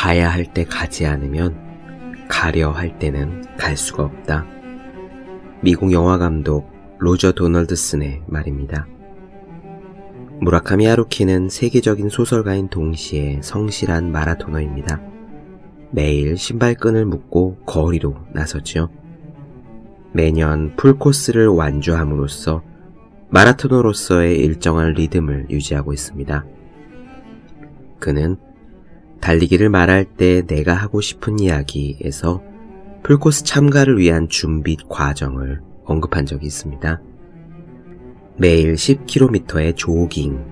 가야 할 때 가지 않으면 가려 할 때는 갈 수가 없다. 미국 영화 감독 로저 도널드슨의 말입니다. 무라카미 하루키는 세계적인 소설가인 동시에 성실한 마라토너입니다. 매일 신발끈을 묶고 거리로 나서지요. 매년 풀코스를 완주함으로써 마라토너로서의 일정한 리듬을 유지하고 있습니다. 그는 달리기를 말할 때 내가 하고 싶은 이야기에서 풀코스 참가를 위한 준비 과정을 언급한 적이 있습니다. 매일 10km의 조깅,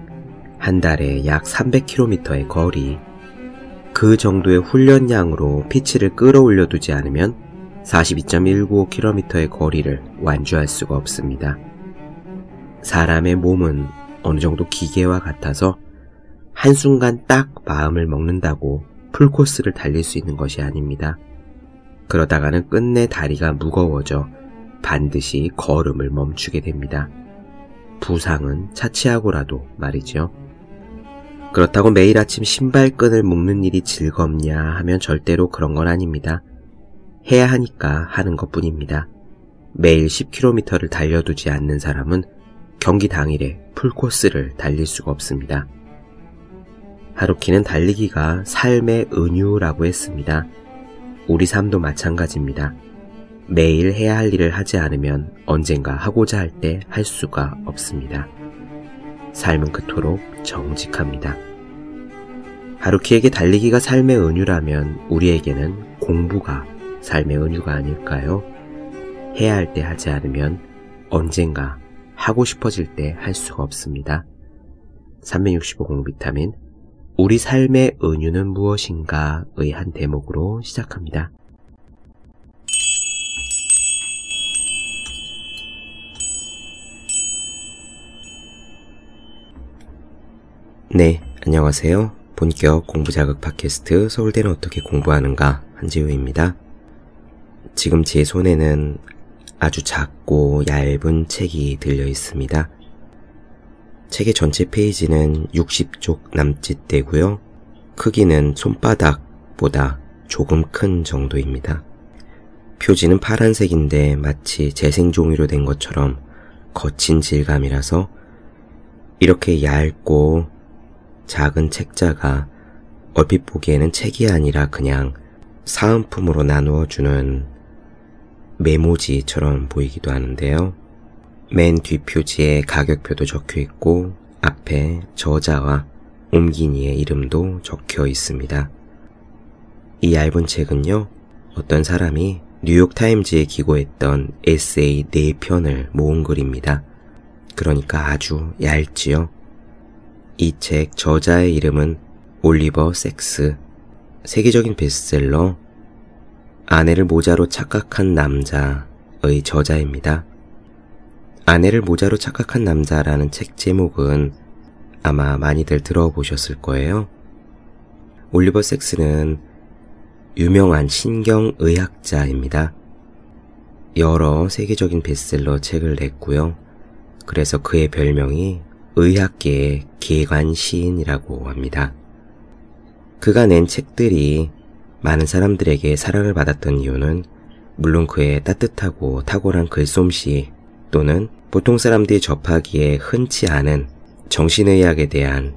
한 달에 약 300km의 거리, 그 정도의 훈련량으로 피치를 끌어올려 두지 않으면 42.195km의 거리를 완주할 수가 없습니다. 사람의 몸은 어느 정도 기계와 같아서 한순간 딱 마음을 먹는다고 풀코스를 달릴 수 있는 것이 아닙니다. 그러다가는 끝내 다리가 무거워져 반드시 걸음을 멈추게 됩니다. 부상은 차치하고라도 말이죠. 그렇다고 매일 아침 신발끈을 묶는 일이 즐겁냐 하면 절대로 그런 건 아닙니다. 해야 하니까 하는 것 뿐입니다. 매일 10km를 달려두지 않는 사람은 경기 당일에 풀코스를 달릴 수가 없습니다. 하루키는 달리기가 삶의 은유라고 했습니다. 우리 삶도 마찬가지입니다. 매일 해야 할 일을 하지 않으면 언젠가 하고자 할 때 할 수가 없습니다. 삶은 그토록 정직합니다. 하루키에게 달리기가 삶의 은유라면 우리에게는 공부가 삶의 은유가 아닐까요? 해야 할 때 하지 않으면 언젠가 하고 싶어질 때 할 수가 없습니다. 365 공 비타민 우리 삶의 은유는 무엇인가의 한 대목으로 시작합니다. 네, 안녕하세요. 본격 공부 자극 팟캐스트 서울대는 어떻게 공부하는가 한지우입니다. 지금 제 손에는 아주 작고 얇은 책이 들려 있습니다. 책의 전체 페이지는 60쪽 남짓 되고요. 크기는 손바닥보다 조금 큰 정도입니다. 표지는 파란색인데 마치 재생 종이로 된 것처럼 거친 질감이라서 이렇게 얇고 작은 책자가 얼핏 보기에는 책이 아니라 그냥 사은품으로 나누어 주는 메모지처럼 보이기도 하는데요. 맨 뒷표지에 가격표도 적혀 있고 앞에 저자와 옴기니의 이름도 적혀 있습니다. 이 얇은 책은요, 어떤 사람이 뉴욕타임즈에 기고했던 에세이 4편을 모은 글입니다. 그러니까 아주 얇지요. 이 책 저자의 이름은 올리버 섹스, 세계적인 베스트셀러, 아내를 모자로 착각한 남자의 저자입니다. 아내를 모자로 착각한 남자라는 책 제목은 아마 많이들 들어보셨을 거예요. 올리버 섹스는 유명한 신경의학자입니다. 여러 세계적인 베스트셀러 책을 냈고요. 그래서 그의 별명이 의학계의 개관 시인이라고 합니다. 그가 낸 책들이 많은 사람들에게 사랑을 받았던 이유는 물론 그의 따뜻하고 탁월한 글솜씨 또는 보통 사람들이 접하기에 흔치 않은 정신의학에 대한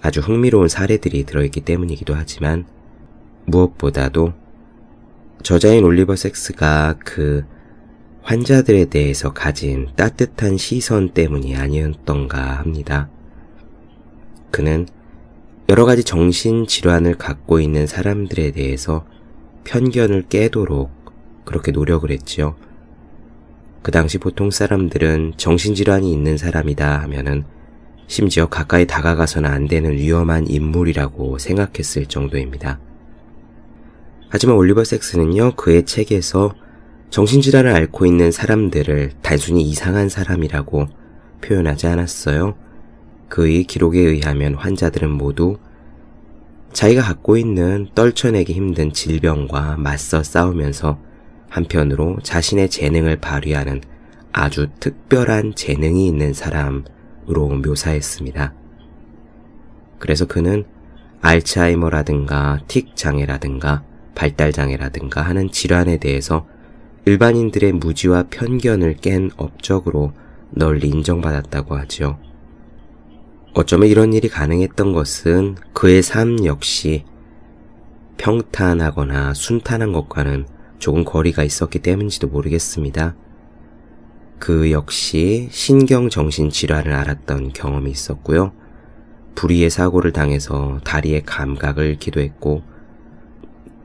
아주 흥미로운 사례들이 들어있기 때문이기도 하지만 무엇보다도 저자인 올리버 섹스가 그 환자들에 대해서 가진 따뜻한 시선 때문이 아니었던가 합니다. 그는 여러 가지 정신 질환을 갖고 있는 사람들에 대해서 편견을 깨도록 그렇게 노력을 했지요. 그 당시 보통 사람들은 정신질환이 있는 사람이다 하면은 심지어 가까이 다가가서는 안 되는 위험한 인물이라고 생각했을 정도입니다. 하지만 올리버 섹스는요, 그의 책에서 정신질환을 앓고 있는 사람들을 단순히 이상한 사람이라고 표현하지 않았어요. 그의 기록에 의하면 환자들은 모두 자기가 갖고 있는 떨쳐내기 힘든 질병과 맞서 싸우면서 한편으로 자신의 재능을 발휘하는 아주 특별한 재능이 있는 사람으로 묘사했습니다. 그래서 그는 알츠하이머라든가 틱 장애라든가 발달 장애라든가 하는 질환에 대해서 일반인들의 무지와 편견을 깬 업적으로 널리 인정받았다고 하죠. 어쩌면 이런 일이 가능했던 것은 그의 삶 역시 평탄하거나 순탄한 것과는 조금 거리가 있었기 때문인지도 모르겠습니다. 그 역시 신경정신 질환을 앓았던 경험이 있었고요. 불의의 사고를 당해서 다리의 감각을 잃기도 했고,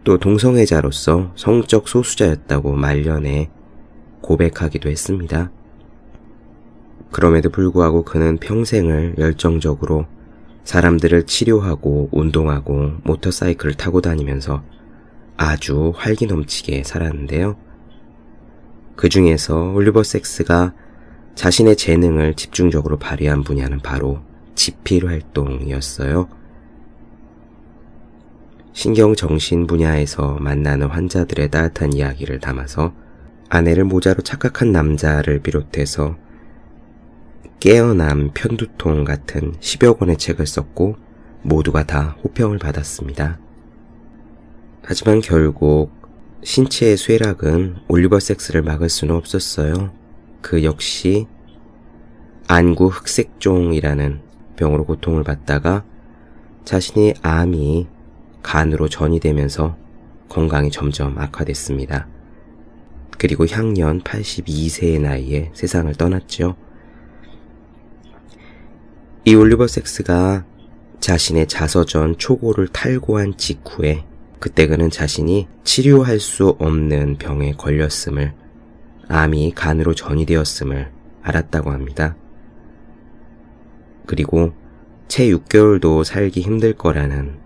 또 동성애자로서 성적 소수자였다고 말년에 고백하기도 했습니다. 그럼에도 불구하고 그는 평생을 열정적으로 사람들을 치료하고 운동하고 모터사이클을 타고 다니면서 아주 활기 넘치게 살았는데요. 그 중에서 올리버 섹스가 자신의 재능을 집중적으로 발휘한 분야는 바로 지필 활동이었어요. 신경정신 분야에서 만나는 환자들의 따뜻한 이야기를 담아서 아내를 모자로 착각한 남자를 비롯해서 깨어남 편두통 같은 10여 권의 책을 썼고 모두가 다 호평을 받았습니다. 하지만 결국 신체의 쇠락은 올리버 섹스를 막을 수는 없었어요. 그 역시 안구 흑색종이라는 병으로 고통을 받다가 자신이 암이 간으로 전이 되면서 건강이 점점 악화됐습니다. 그리고 향년 82세의 나이에 세상을 떠났죠. 이 올리버 섹스가 자신의 자서전 초고를 탈고한 직후에 그때 그는 자신이 치료할 수 없는 병에 걸렸음을 암이 간으로 전이되었음을 알았다고 합니다. 그리고 채 6개월도 살기 힘들 거라는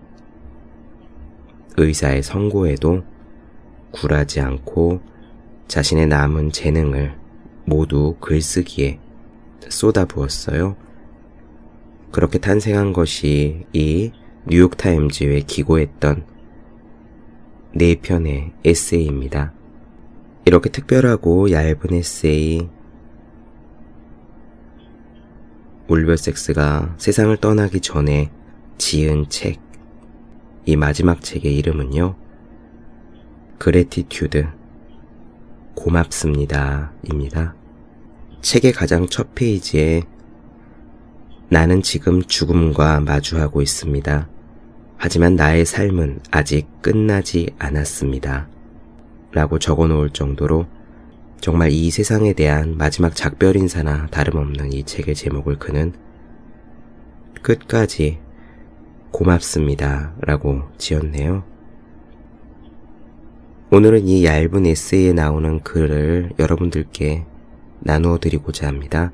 의사의 선고에도 굴하지 않고 자신의 남은 재능을 모두 글쓰기에 쏟아부었어요. 그렇게 탄생한 것이 이 뉴욕타임즈에 기고했던 네 편의 에세이입니다. 이렇게 특별하고 얇은 에세이 울베섹스가 세상을 떠나기 전에 지은 책, 이 마지막 책의 이름은요, Gratitude, 고맙습니다, 입니다. 책의 가장 첫 페이지에 나는 지금 죽음과 마주하고 있습니다. 하지만 나의 삶은 아직 끝나지 않았습니다. 라고 적어 놓을 정도로 정말 이 세상에 대한 마지막 작별 인사나 다름없는 이 책의 제목을 그는 끝까지 고맙습니다. 라고 지었네요. 오늘은 이 얇은 에세이에 나오는 글을 여러분들께 나누어 드리고자 합니다.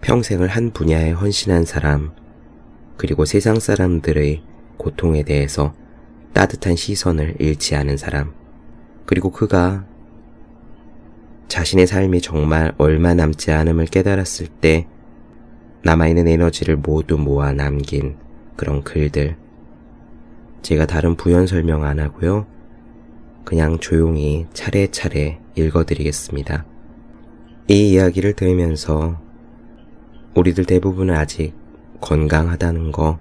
평생을 한 분야에 헌신한 사람, 그리고 세상 사람들의 고통에 대해서 따뜻한 시선을 잃지 않은 사람, 그리고 그가 자신의 삶이 정말 얼마 남지 않음을 깨달았을 때 남아있는 에너지를 모두 모아 남긴 그런 글들. 제가 다른 부연 설명 안 하고요. 그냥 조용히 차례차례 읽어드리겠습니다. 이 이야기를 들으면서 우리들 대부분은 아직 건강하다는 거,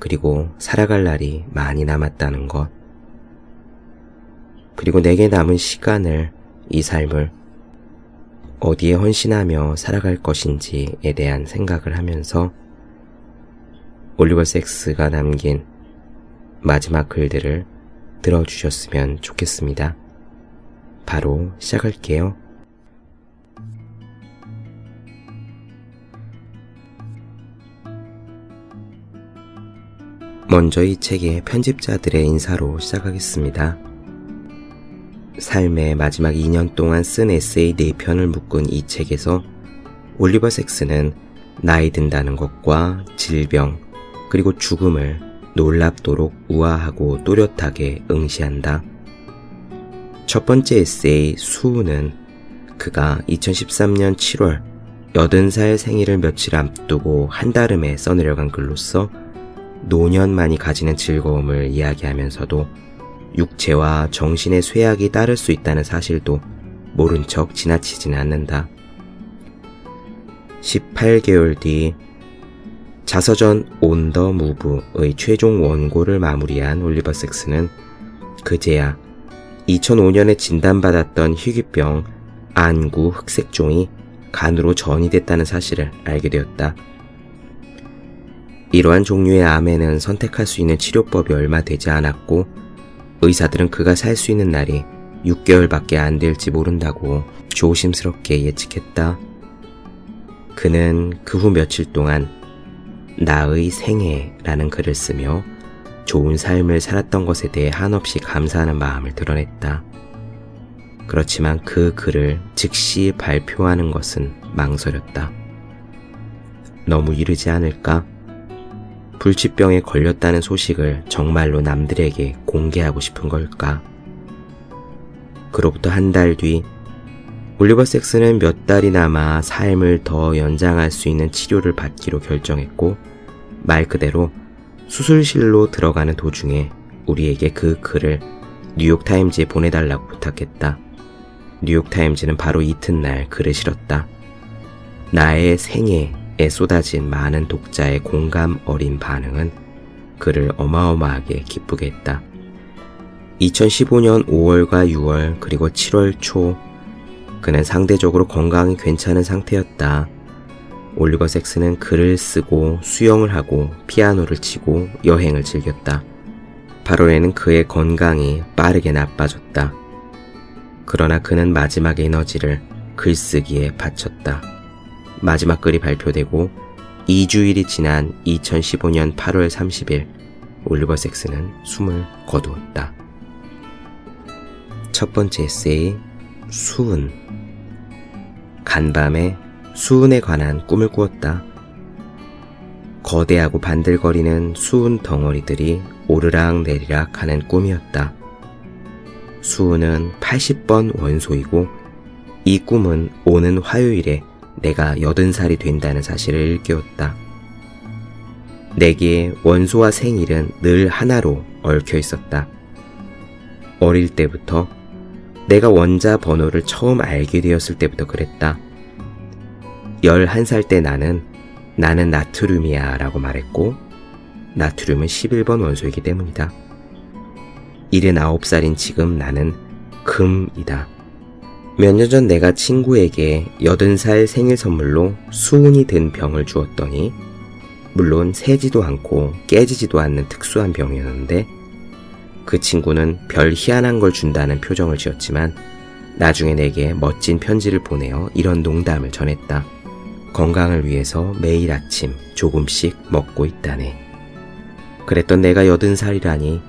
그리고 살아갈 날이 많이 남았다는 것, 그리고 내게 남은 시간을, 이 삶을 어디에 헌신하며 살아갈 것인지에 대한 생각을 하면서 올리버 섹스가 남긴 마지막 글들을 들어주셨으면 좋겠습니다. 바로 시작할게요. 먼저 이 책의 편집자들의 인사로 시작하겠습니다. 삶의 마지막 2년 동안 쓴 에세이 4편을 묶은 이 책에서 올리버 섹스는 나이 든다는 것과 질병, 그리고 죽음을 놀랍도록 우아하고 또렷하게 응시한다. 첫 번째 에세이 수우는 그가 2013년 7월 80살 생일을 며칠 앞두고 한달음에 써내려간 글로써 노년만이 가지는 즐거움을 이야기하면서도 육체와 정신의 쇠약이 따를 수 있다는 사실도 모른 척 지나치지는 않는다. 18개월 뒤 자서전 온 더 무브의 최종 원고를 마무리한 올리버 섹스는 그제야 2005년에 진단받았던 희귀병 안구 흑색종이 간으로 전이됐다는 사실을 알게 되었다. 이러한 종류의 암에는 선택할 수 있는 치료법이 얼마 되지 않았고 의사들은 그가 살 수 있는 날이 6개월밖에 안 될지 모른다고 조심스럽게 예측했다. 그는 그 후 며칠 동안 나의 생애라는 글을 쓰며 좋은 삶을 살았던 것에 대해 한없이 감사하는 마음을 드러냈다. 그렇지만 그 글을 즉시 발표하는 것은 망설였다. 너무 이르지 않을까? 불치병에 걸렸다는 소식을 정말로 남들에게 공개하고 싶은 걸까? 그로부터 한 달 뒤, 올리버 섹스는 몇 달이 남아 삶을 더 연장할 수 있는 치료를 받기로 결정했고, 말 그대로 수술실로 들어가는 도중에 우리에게 그 글을 뉴욕타임즈에 보내달라고 부탁했다. 뉴욕타임즈는 바로 이튿날 글을 실었다. 나의 생애에 쏟아진 많은 독자의 공감 어린 반응은 그를 어마어마하게 기쁘게 했다. 2015년 5월과 6월 그리고 7월 초 그는 상대적으로 건강이 괜찮은 상태였다. 올리버 섹스는 글을 쓰고 수영을 하고 피아노를 치고 여행을 즐겼다. 8월에는 그의 건강이 빠르게 나빠졌다. 그러나 그는 마지막 에너지를 글쓰기에 바쳤다. 마지막 글이 발표되고 2주일이 지난 2015년 8월 30일 올리버 섹스는 숨을 거두었다. 첫 번째 에세이 수은 간밤에 수은에 관한 꿈을 꾸었다. 거대하고 반들거리는 수은 덩어리들이 오르락 내리락 하는 꿈이었다. 수은은 80번 원소이고 이 꿈은 오는 화요일에 내가 80살이 된다는 사실을 일깨웠다. 내게 원소와 생일은 늘 하나로 얽혀 있었다. 어릴 때부터 내가 원자 번호를 처음 알게 되었을 때부터 그랬다. 11살 때 나는 나는 나트륨이야 라고 말했고 나트륨은 11번 원소이기 때문이다. 79살인 지금 나는 금이다. 몇 년 전 내가 친구에게 80살 생일 선물로 수은이 든 병을 주었더니 물론 새지도 않고 깨지지도 않는 특수한 병이었는데 그 친구는 별 희한한 걸 준다는 표정을 지었지만 나중에 내게 멋진 편지를 보내어 이런 농담을 전했다. 건강을 위해서 매일 아침 조금씩 먹고 있다네. 그랬던 내가 여든 살이라니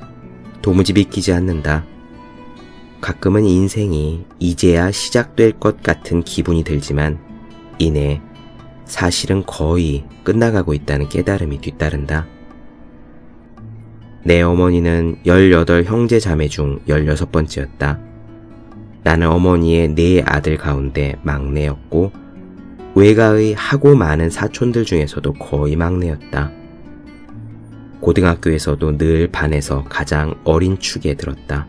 도무지 믿기지 않는다. 가끔은 인생이 이제야 시작될 것 같은 기분이 들지만 이내 사실은 거의 끝나가고 있다는 깨달음이 뒤따른다. 내 어머니는 18 형제 자매 중 16번째였다. 나는 어머니의 네 아들 가운데 막내였고 외가의 하고 많은 사촌들 중에서도 거의 막내였다. 고등학교에서도 늘 반에서 가장 어린 축에 들었다.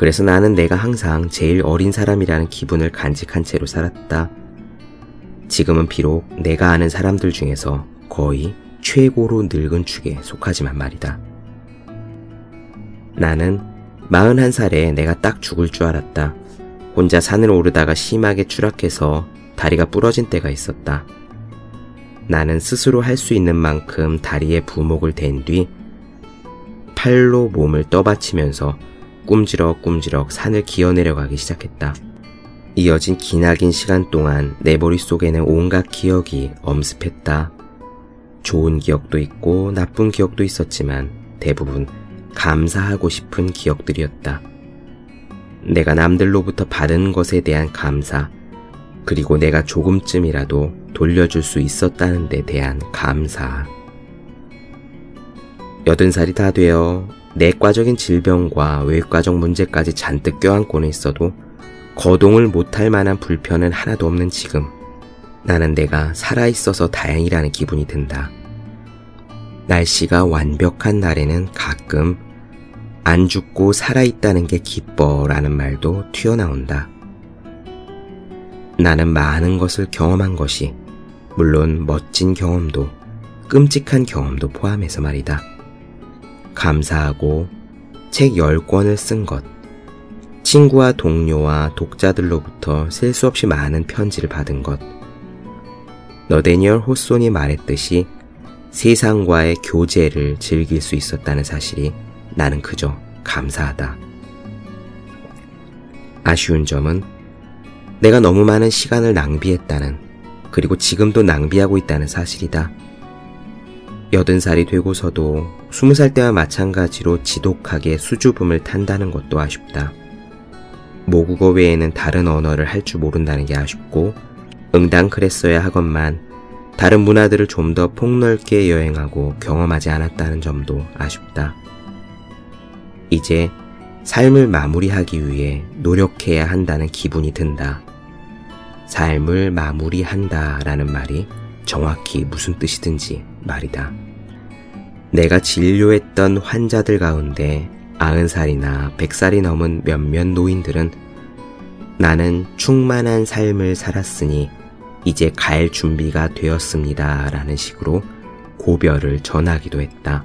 그래서 나는 내가 항상 제일 어린 사람이라는 기분을 간직한 채로 살았다. 지금은 비록 내가 아는 사람들 중에서 거의 최고로 늙은 축에 속하지만 말이다. 나는 41살에 내가 딱 죽을 줄 알았다. 혼자 산을 오르다가 심하게 추락해서 다리가 부러진 때가 있었다. 나는 스스로 할 수 있는 만큼 다리에 부목을 댄 뒤 팔로 몸을 떠받치면서 꿈지럭꿈지럭 산을 기어 내려가기 시작했다. 이어진 기나긴 시간 동안 내 머릿속에는 온갖 기억이 엄습했다. 좋은 기억도 있고 나쁜 기억도 있었지만 대부분 감사하고 싶은 기억들이었다. 내가 남들로부터 받은 것에 대한 감사, 그리고 내가 조금쯤이라도 돌려줄 수 있었다는 데 대한 감사. 여든 살이 다 되어 내과적인 질병과 외과적 문제까지 잔뜩 껴안고는 있어도 거동을 못할 만한 불편은 하나도 없는 지금 나는 내가 살아있어서 다행이라는 기분이 든다. 날씨가 완벽한 날에는 가끔 안 죽고 살아있다는 게 기뻐라는 말도 튀어나온다. 나는 많은 것을 경험한 것이 물론 멋진 경험도 끔찍한 경험도 포함해서 말이다. 감사하고 책 10권을 쓴 것, 친구와 동료와 독자들로부터 셀 수 없이 많은 편지를 받은 것, 너데니얼 호손이 말했듯이 세상과의 교제를 즐길 수 있었다는 사실이 나는 그저 감사하다. 아쉬운 점은 내가 너무 많은 시간을 낭비했다는 그리고 지금도 낭비하고 있다는 사실이다. 여든 살이 되고서도 스무 살 때와 마찬가지로 지독하게 수줍음을 탄다는 것도 아쉽다. 모국어 외에는 다른 언어를 할 줄 모른다는 게 아쉽고 응당 그랬어야 하건만 다른 문화들을 좀 더 폭넓게 여행하고 경험하지 않았다는 점도 아쉽다. 이제 삶을 마무리하기 위해 노력해야 한다는 기분이 든다. 삶을 마무리한다 라는 말이 정확히 무슨 뜻이든지 말이다. 내가 진료했던 환자들 가운데 90살이나 100살이 넘은 몇몇 노인들은 나는 충만한 삶을 살았으니 이제 갈 준비가 되었습니다. 라는 식으로 고별을 전하기도 했다.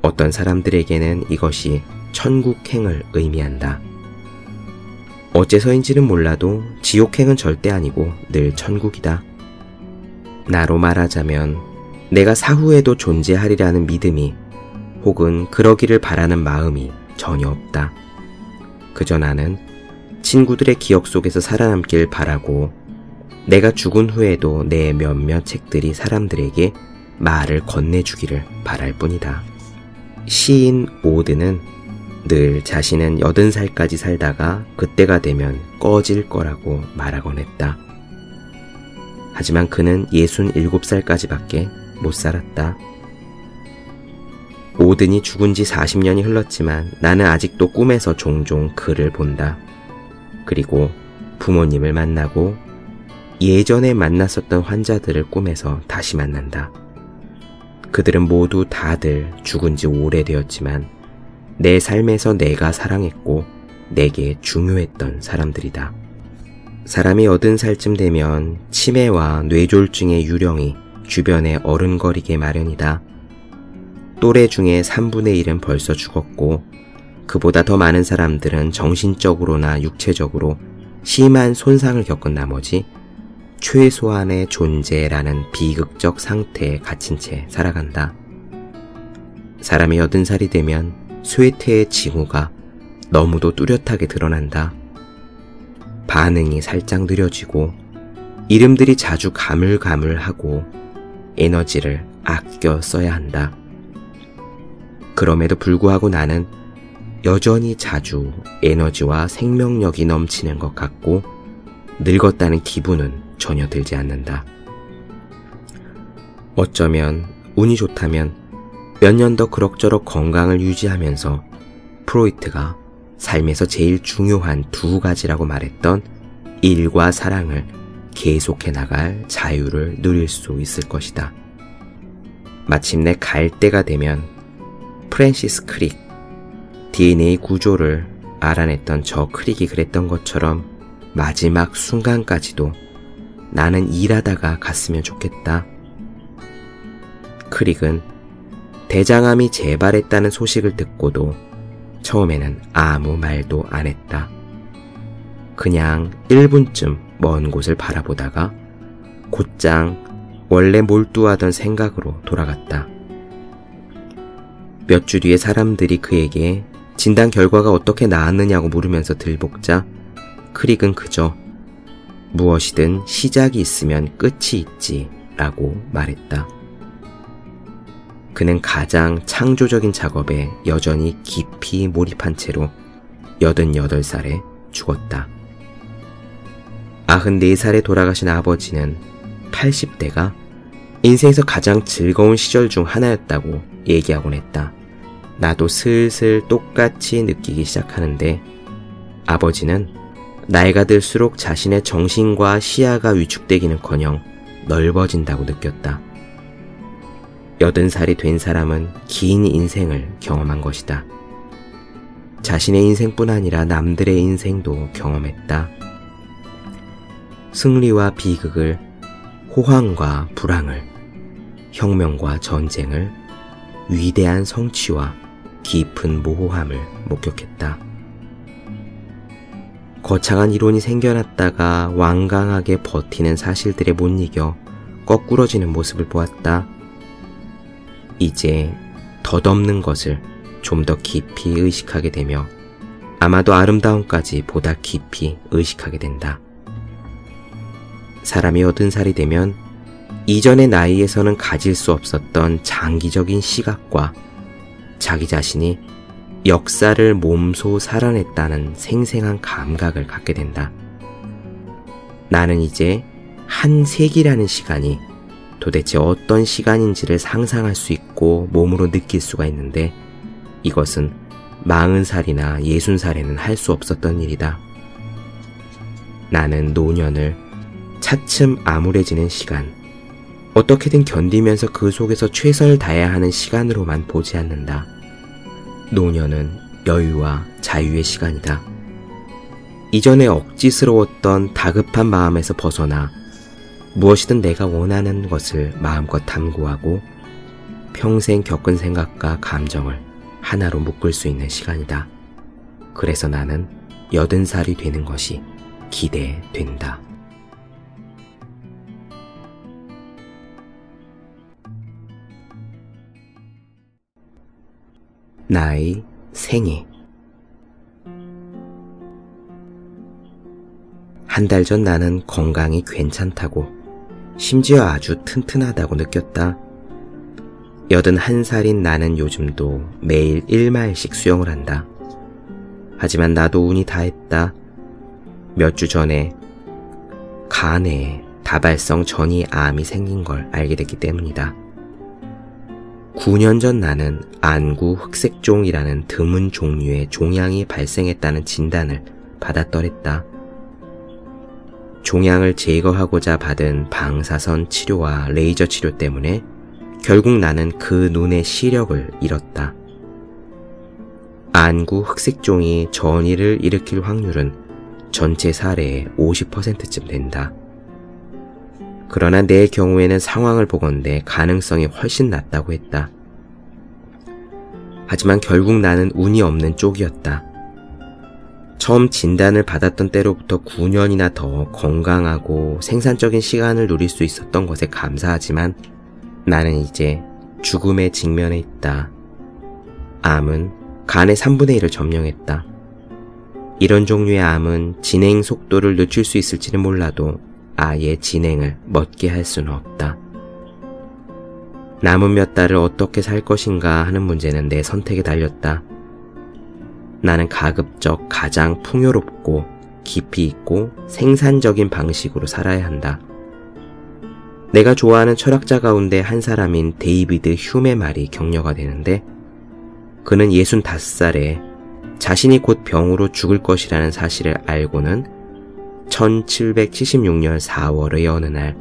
어떤 사람들에게는 이것이 천국행을 의미한다. 어째서인지는 몰라도 지옥행은 절대 아니고 늘 천국이다. 나로 말하자면 내가 사후에도 존재하리라는 믿음이 혹은 그러기를 바라는 마음이 전혀 없다. 그저 나는 친구들의 기억 속에서 살아남길 바라고 내가 죽은 후에도 내 몇몇 책들이 사람들에게 말을 건네주기를 바랄 뿐이다. 시인 오드는 늘 자신은 여든 살까지 살다가 그때가 되면 꺼질 거라고 말하곤 했다. 하지만 그는 예순 일곱 살까지밖에 못 살았다. 오든이 죽은 지 40년이 흘렀지만 나는 아직도 꿈에서 종종 그를 본다. 그리고 부모님을 만나고 예전에 만났었던 환자들을 꿈에서 다시 만난다. 그들은 모두 다들 죽은 지 오래되었지만 내 삶에서 내가 사랑했고 내게 중요했던 사람들이다. 사람이 여든 살쯤 되면 치매와 뇌졸중의 유령이 주변에 어른거리게 마련이다. 또래 중에 3분의 1은 벌써 죽었고 그보다 더 많은 사람들은 정신적으로나 육체적으로 심한 손상을 겪은 나머지 최소한의 존재라는 비극적 상태에 갇힌 채 살아간다. 사람이 여든 살이 되면 쇠퇴의 징후가 너무도 뚜렷하게 드러난다. 반응이 살짝 느려지고 이름들이 자주 가물가물하고 에너지를 아껴 써야 한다. 그럼에도 불구하고 나는 여전히 자주 에너지와 생명력이 넘치는 것 같고 늙었다는 기분은 전혀 들지 않는다. 어쩌면 운이 좋다면 몇 년 더 그럭저럭 건강을 유지하면서 프로이트가 삶에서 제일 중요한 두 가지라고 말했던 일과 사랑을 계속해 나갈 자유를 누릴 수 있을 것이다. 마침내 갈 때가 되면 프랜시스 크릭, DNA 구조를 알아냈던 저 크릭이 그랬던 것처럼 마지막 순간까지도 나는 일하다가 갔으면 좋겠다. 크릭은 대장암이 재발했다는 소식을 듣고도 처음에는 아무 말도 안 했다. 그냥 1분쯤 먼 곳을 바라보다가 곧장 원래 몰두하던 생각으로 돌아갔다. 몇 주 뒤에 사람들이 그에게 진단 결과가 어떻게 나왔느냐고 물으면서 들볶자 크릭은 그저 무엇이든 시작이 있으면 끝이 있지 라고 말했다. 그는 가장 창조적인 작업에 여전히 깊이 몰입한 채로 88살에 죽었다. 94살에 돌아가신 아버지는 80대가 인생에서 가장 즐거운 시절 중 하나였다고 얘기하곤 했다. 나도 슬슬 똑같이 느끼기 시작하는데 아버지는 나이가 들수록 자신의 정신과 시야가 위축되기는 커녕 넓어진다고 느꼈다. 여든 살이 된 사람은 긴 인생을 경험한 것이다. 자신의 인생뿐 아니라 남들의 인생도 경험했다. 승리와 비극을 호황과 불황을, 혁명과 전쟁을, 위대한 성취와 깊은 모호함을 목격했다. 거창한 이론이 생겨났다가 완강하게 버티는 사실들에 못 이겨 거꾸러지는 모습을 보았다. 이제 덧없는 것을 좀 더 깊이 의식하게 되며 아마도 아름다움까지 보다 깊이 의식하게 된다. 사람이 얻은 살이 되면 이전의 나이에서는 가질 수 없었던 장기적인 시각과 자기 자신이 역사를 몸소 살아냈다는 생생한 감각을 갖게 된다. 나는 이제 한 세기라는 시간이 도대체 어떤 시간인지를 상상할 수 있고 몸으로 느낄 수가 있는데 이것은 마흔 살이나 예순 살에는 할 수 없었던 일이다. 나는 노년을 차츰 암울해지는 시간, 어떻게든 견디면서 그 속에서 최선을 다해야 하는 시간으로만 보지 않는다. 노년은 여유와 자유의 시간이다. 이전에 억지스러웠던 다급한 마음에서 벗어나 무엇이든 내가 원하는 것을 마음껏 탐구하고 평생 겪은 생각과 감정을 하나로 묶을 수 있는 시간이다. 그래서 나는 여든 살이 되는 것이 기대된다. 나의 생애 한 달 전 나는 건강이 괜찮다고 심지어 아주 튼튼하다고 느꼈다. 여든 한 살인 나는 요즘도 매일 1마일씩 수영을 한다. 하지만 나도 운이 다했다. 몇 주 전에 간에 다발성 전이 암이 생긴 걸 알게 됐기 때문이다. 9년 전 나는 안구 흑색종이라는 드문 종류의 종양이 발생했다는 진단을 받았더랬다. 종양을 제거하고자 받은 방사선 치료와 레이저 치료 때문에 결국 나는 그 눈의 시력을 잃었다. 안구 흑색종이 전이를 일으킬 확률은 전체 사례의 50%쯤 된다. 그러나 내 경우에는 상황을 보건대 가능성이 훨씬 낮다고 했다. 하지만 결국 나는 운이 없는 쪽이었다. 처음 진단을 받았던 때로부터 9년이나 더 건강하고 생산적인 시간을 누릴 수 있었던 것에 감사하지만 나는 이제 죽음의 직면에 있다. 암은 간의 3분의 1을 점령했다. 이런 종류의 암은 진행 속도를 늦출 수 있을지는 몰라도 아예 진행을 멎게 할 수는 없다. 남은 몇 달을 어떻게 살 것인가 하는 문제는 내 선택에 달렸다. 나는 가급적 가장 풍요롭고 깊이 있고 생산적인 방식으로 살아야 한다. 내가 좋아하는 철학자 가운데 한 사람인 데이비드 흄의 말이 격려가 되는데 그는 65살에 자신이 곧 병으로 죽을 것이라는 사실을 알고는 1776년 4월의 어느 날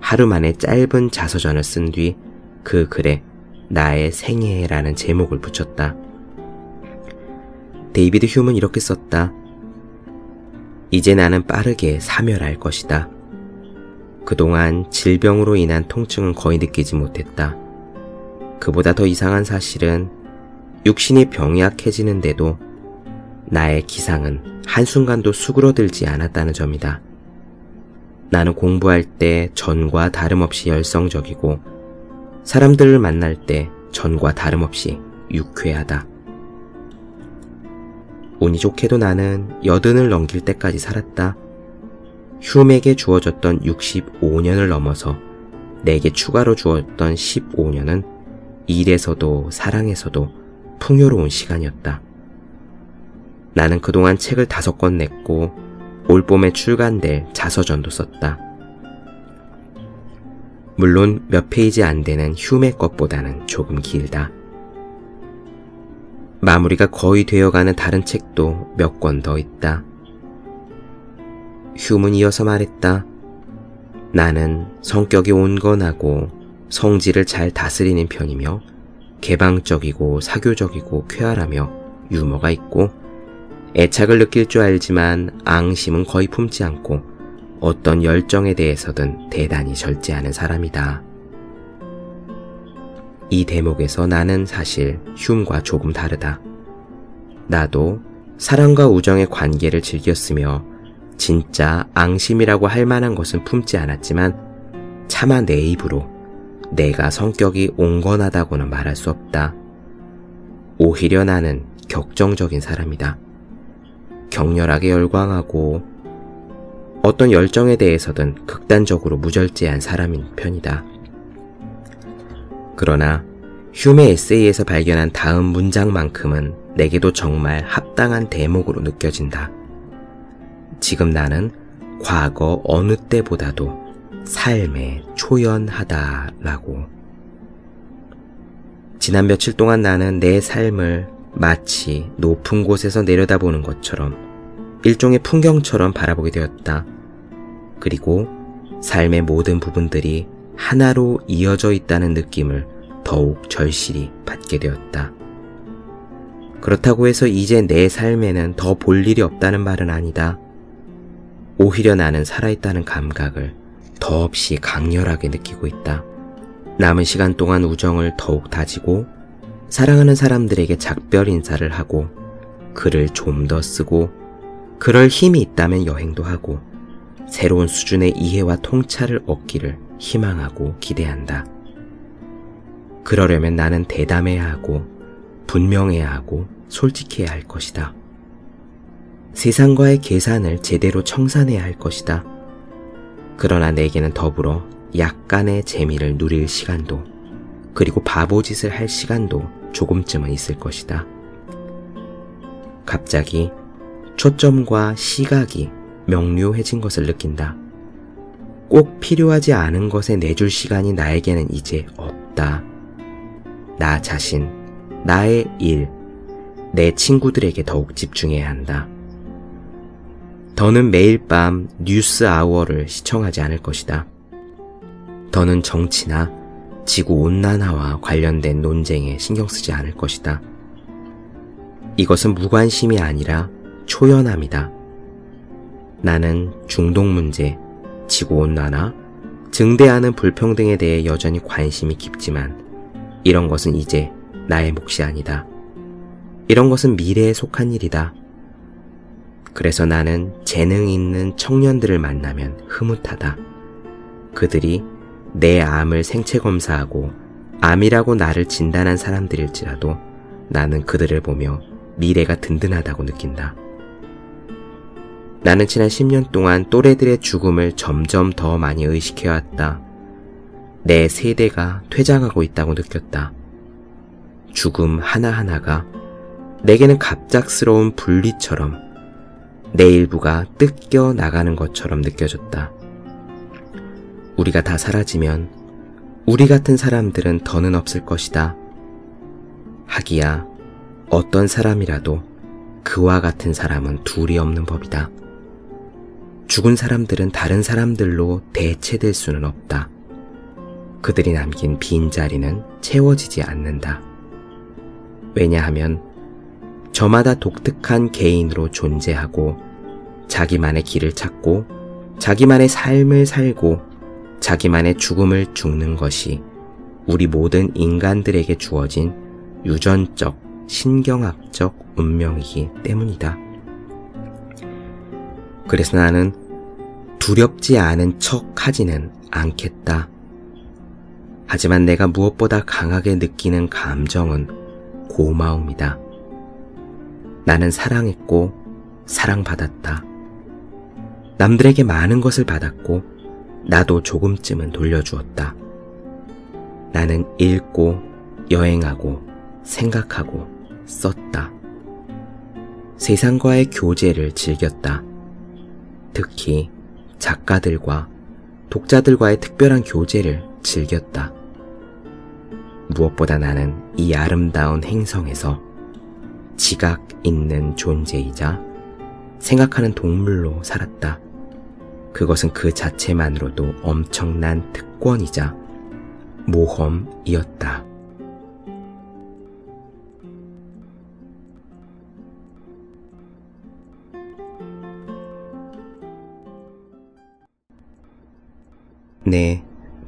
하루 만에 짧은 자서전을 쓴 뒤 그 글에 나의 생애라는 제목을 붙였다. 데이비드 흄은 이렇게 썼다. 이제 나는 빠르게 사멸할 것이다. 그동안 질병으로 인한 통증은 거의 느끼지 못했다. 그보다 더 이상한 사실은 육신이 병약해지는데도 나의 기상은 한순간도 수그러들지 않았다는 점이다. 나는 공부할 때 전과 다름없이 열성적이고 사람들을 만날 때 전과 다름없이 유쾌하다. 운이 좋게도 나는 여든을 넘길 때까지 살았다. 휴맥에 주어졌던 65년을 넘어서 내게 추가로 주었던 15년은 일에서도 사랑에서도 풍요로운 시간이었다. 나는 그동안 책을 다섯 권 냈고 올 봄에 출간될 자서전도 썼다. 물론 몇 페이지 안 되는 휴메 것보다는 조금 길다. 마무리가 거의 되어가는 다른 책도 몇 권 더 있다. 휴문 이어서 말했다. 나는 성격이 온건하고 성질을 잘 다스리는 편이며 개방적이고 사교적이고 쾌활하며 유머가 있고 애착을 느낄 줄 알지만 앙심은 거의 품지 않고 어떤 열정에 대해서든 대단히 절제하는 사람이다. 이 대목에서 나는 사실 흉과 조금 다르다. 나도 사랑과 우정의 관계를 즐겼으며 진짜 앙심이라고 할 만한 것은 품지 않았지만 차마 내 입으로 내가 성격이 온건하다고는 말할 수 없다. 오히려 나는 격정적인 사람이다. 격렬하게 열광하고 어떤 열정에 대해서든 극단적으로 무절제한 사람인 편이다. 그러나 휴메 에세이에서 발견한 다음 문장만큼은 내게도 정말 합당한 대목으로 느껴진다. 지금 나는 과거 어느 때보다도 삶에 초연하다라고. 지난 며칠 동안 나는 내 삶을 마치 높은 곳에서 내려다보는 것처럼 일종의 풍경처럼 바라보게 되었다. 그리고 삶의 모든 부분들이 하나로 이어져 있다는 느낌을 더욱 절실히 받게 되었다. 그렇다고 해서 이제 내 삶에는 더 볼 일이 없다는 말은 아니다. 오히려 나는 살아있다는 감각을 더없이 강렬하게 느끼고 있다. 남은 시간 동안 우정을 더욱 다지고 사랑하는 사람들에게 작별 인사를 하고 글을 좀 더 쓰고 그럴 힘이 있다면 여행도 하고 새로운 수준의 이해와 통찰을 얻기를 희망하고 기대한다. 그러려면 나는 대담해야 하고 분명해야 하고 솔직해야 할 것이다. 세상과의 계산을 제대로 청산해야 할 것이다. 그러나 내게는 더불어 약간의 재미를 누릴 시간도 그리고 바보짓을 할 시간도 조금쯤은 있을 것이다. 갑자기 초점과 시각이 명료해진 것을 느낀다. 꼭 필요하지 않은 것에 내줄 시간이 나에게는 이제 없다. 나 자신, 나의 일, 내 친구들에게 더욱 집중해야 한다. 더는 매일 밤 뉴스 아워를 시청하지 않을 것이다. 더는 정치나 지구 온난화와 관련된 논쟁에 신경 쓰지 않을 것이다. 이것은 무관심이 아니라 초연함이다. 나는 중동 문제, 지구 온난화, 증대하는 불평등에 대해 여전히 관심이 깊지만 이런 것은 이제 나의 몫이 아니다. 이런 것은 미래에 속한 일이다. 그래서 나는 재능 있는 청년들을 만나면 흐뭇하다. 그들이 내 암을 생체 검사하고 암이라고 나를 진단한 사람들일지라도 나는 그들을 보며 미래가 든든하다고 느낀다. 나는 지난 10년 동안 또래들의 죽음을 점점 더 많이 의식해왔다. 내 세대가 퇴장하고 있다고 느꼈다. 죽음 하나하나가 내게는 갑작스러운 분리처럼 내 일부가 뜯겨 나가는 것처럼 느껴졌다. 우리가 다 사라지면 우리 같은 사람들은 더는 없을 것이다. 하기야 어떤 사람이라도 그와 같은 사람은 둘이 없는 법이다. 죽은 사람들은 다른 사람들로 대체될 수는 없다. 그들이 남긴 빈 자리는 채워지지 않는다. 왜냐하면 저마다 독특한 개인으로 존재하고 자기만의 길을 찾고 자기만의 삶을 살고 자기만의 죽음을 죽는 것이 우리 모든 인간들에게 주어진 유전적, 신경학적 운명이기 때문이다. 그래서 나는 두렵지 않은 척 하지는 않겠다. 하지만 내가 무엇보다 강하게 느끼는 감정은 고마움이다. 나는 사랑했고 사랑받았다. 남들에게 많은 것을 받았고 나도 조금쯤은 돌려주었다. 나는 읽고 여행하고 생각하고 썼다. 세상과의 교제를 즐겼다. 특히 작가들과 독자들과의 특별한 교제를 즐겼다. 무엇보다 나는 이 아름다운 행성에서 지각 있는 존재이자 생각하는 동물로 살았다. 그것은 그 자체만으로도 엄청난 특권이자 모험이었다.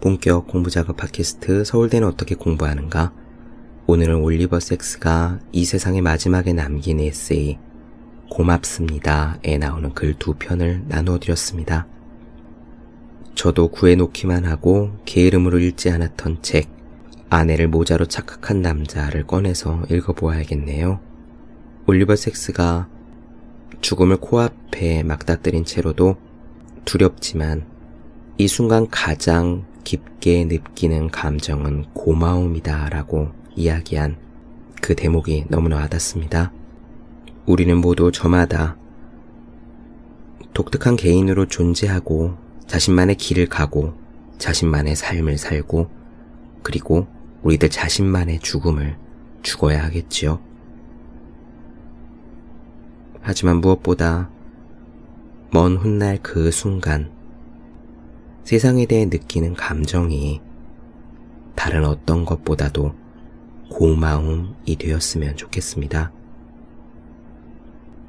본격 공부 작업 팟캐스트 서울대는 어떻게 공부하는가? 오늘은 올리버 섹스가 이 세상의 마지막에 남긴 에세이 고맙습니다에 나오는 글 두 편을 나누어 드렸습니다. 저도 구해놓기만 하고 게으름으로 읽지 않았던 책 아내를 모자로 착각한 남자를 꺼내서 읽어보아야겠네요. 올리버 섹스가 죽음을 코앞에 막다뜨린 채로도 두렵지만 이 순간 가장 깊게 느끼는 감정은 고마움이다 라고 이야기한 그 대목이 너무나 와닿습니다. 우리는 모두 저마다 독특한 개인으로 존재하고 자신만의 길을 가고 자신만의 삶을 살고 그리고 우리들 자신만의 죽음을 죽어야 하겠지요. 하지만 무엇보다 먼 훗날 그 순간 세상에 대해 느끼는 감정이 다른 어떤 것보다도 고마움이 되었으면 좋겠습니다.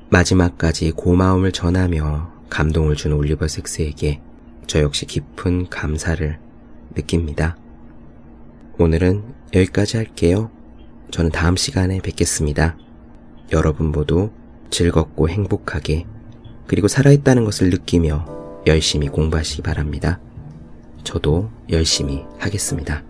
마지막까지 고마움을 전하며 감동을 준 올리버 섹스에게 저 역시 깊은 감사를 느낍니다. 오늘은 여기까지 할게요. 저는 다음 시간에 뵙겠습니다. 여러분 모두 즐겁고 행복하게 그리고 살아있다는 것을 느끼며 열심히 공부하시기 바랍니다. 저도 열심히 하겠습니다.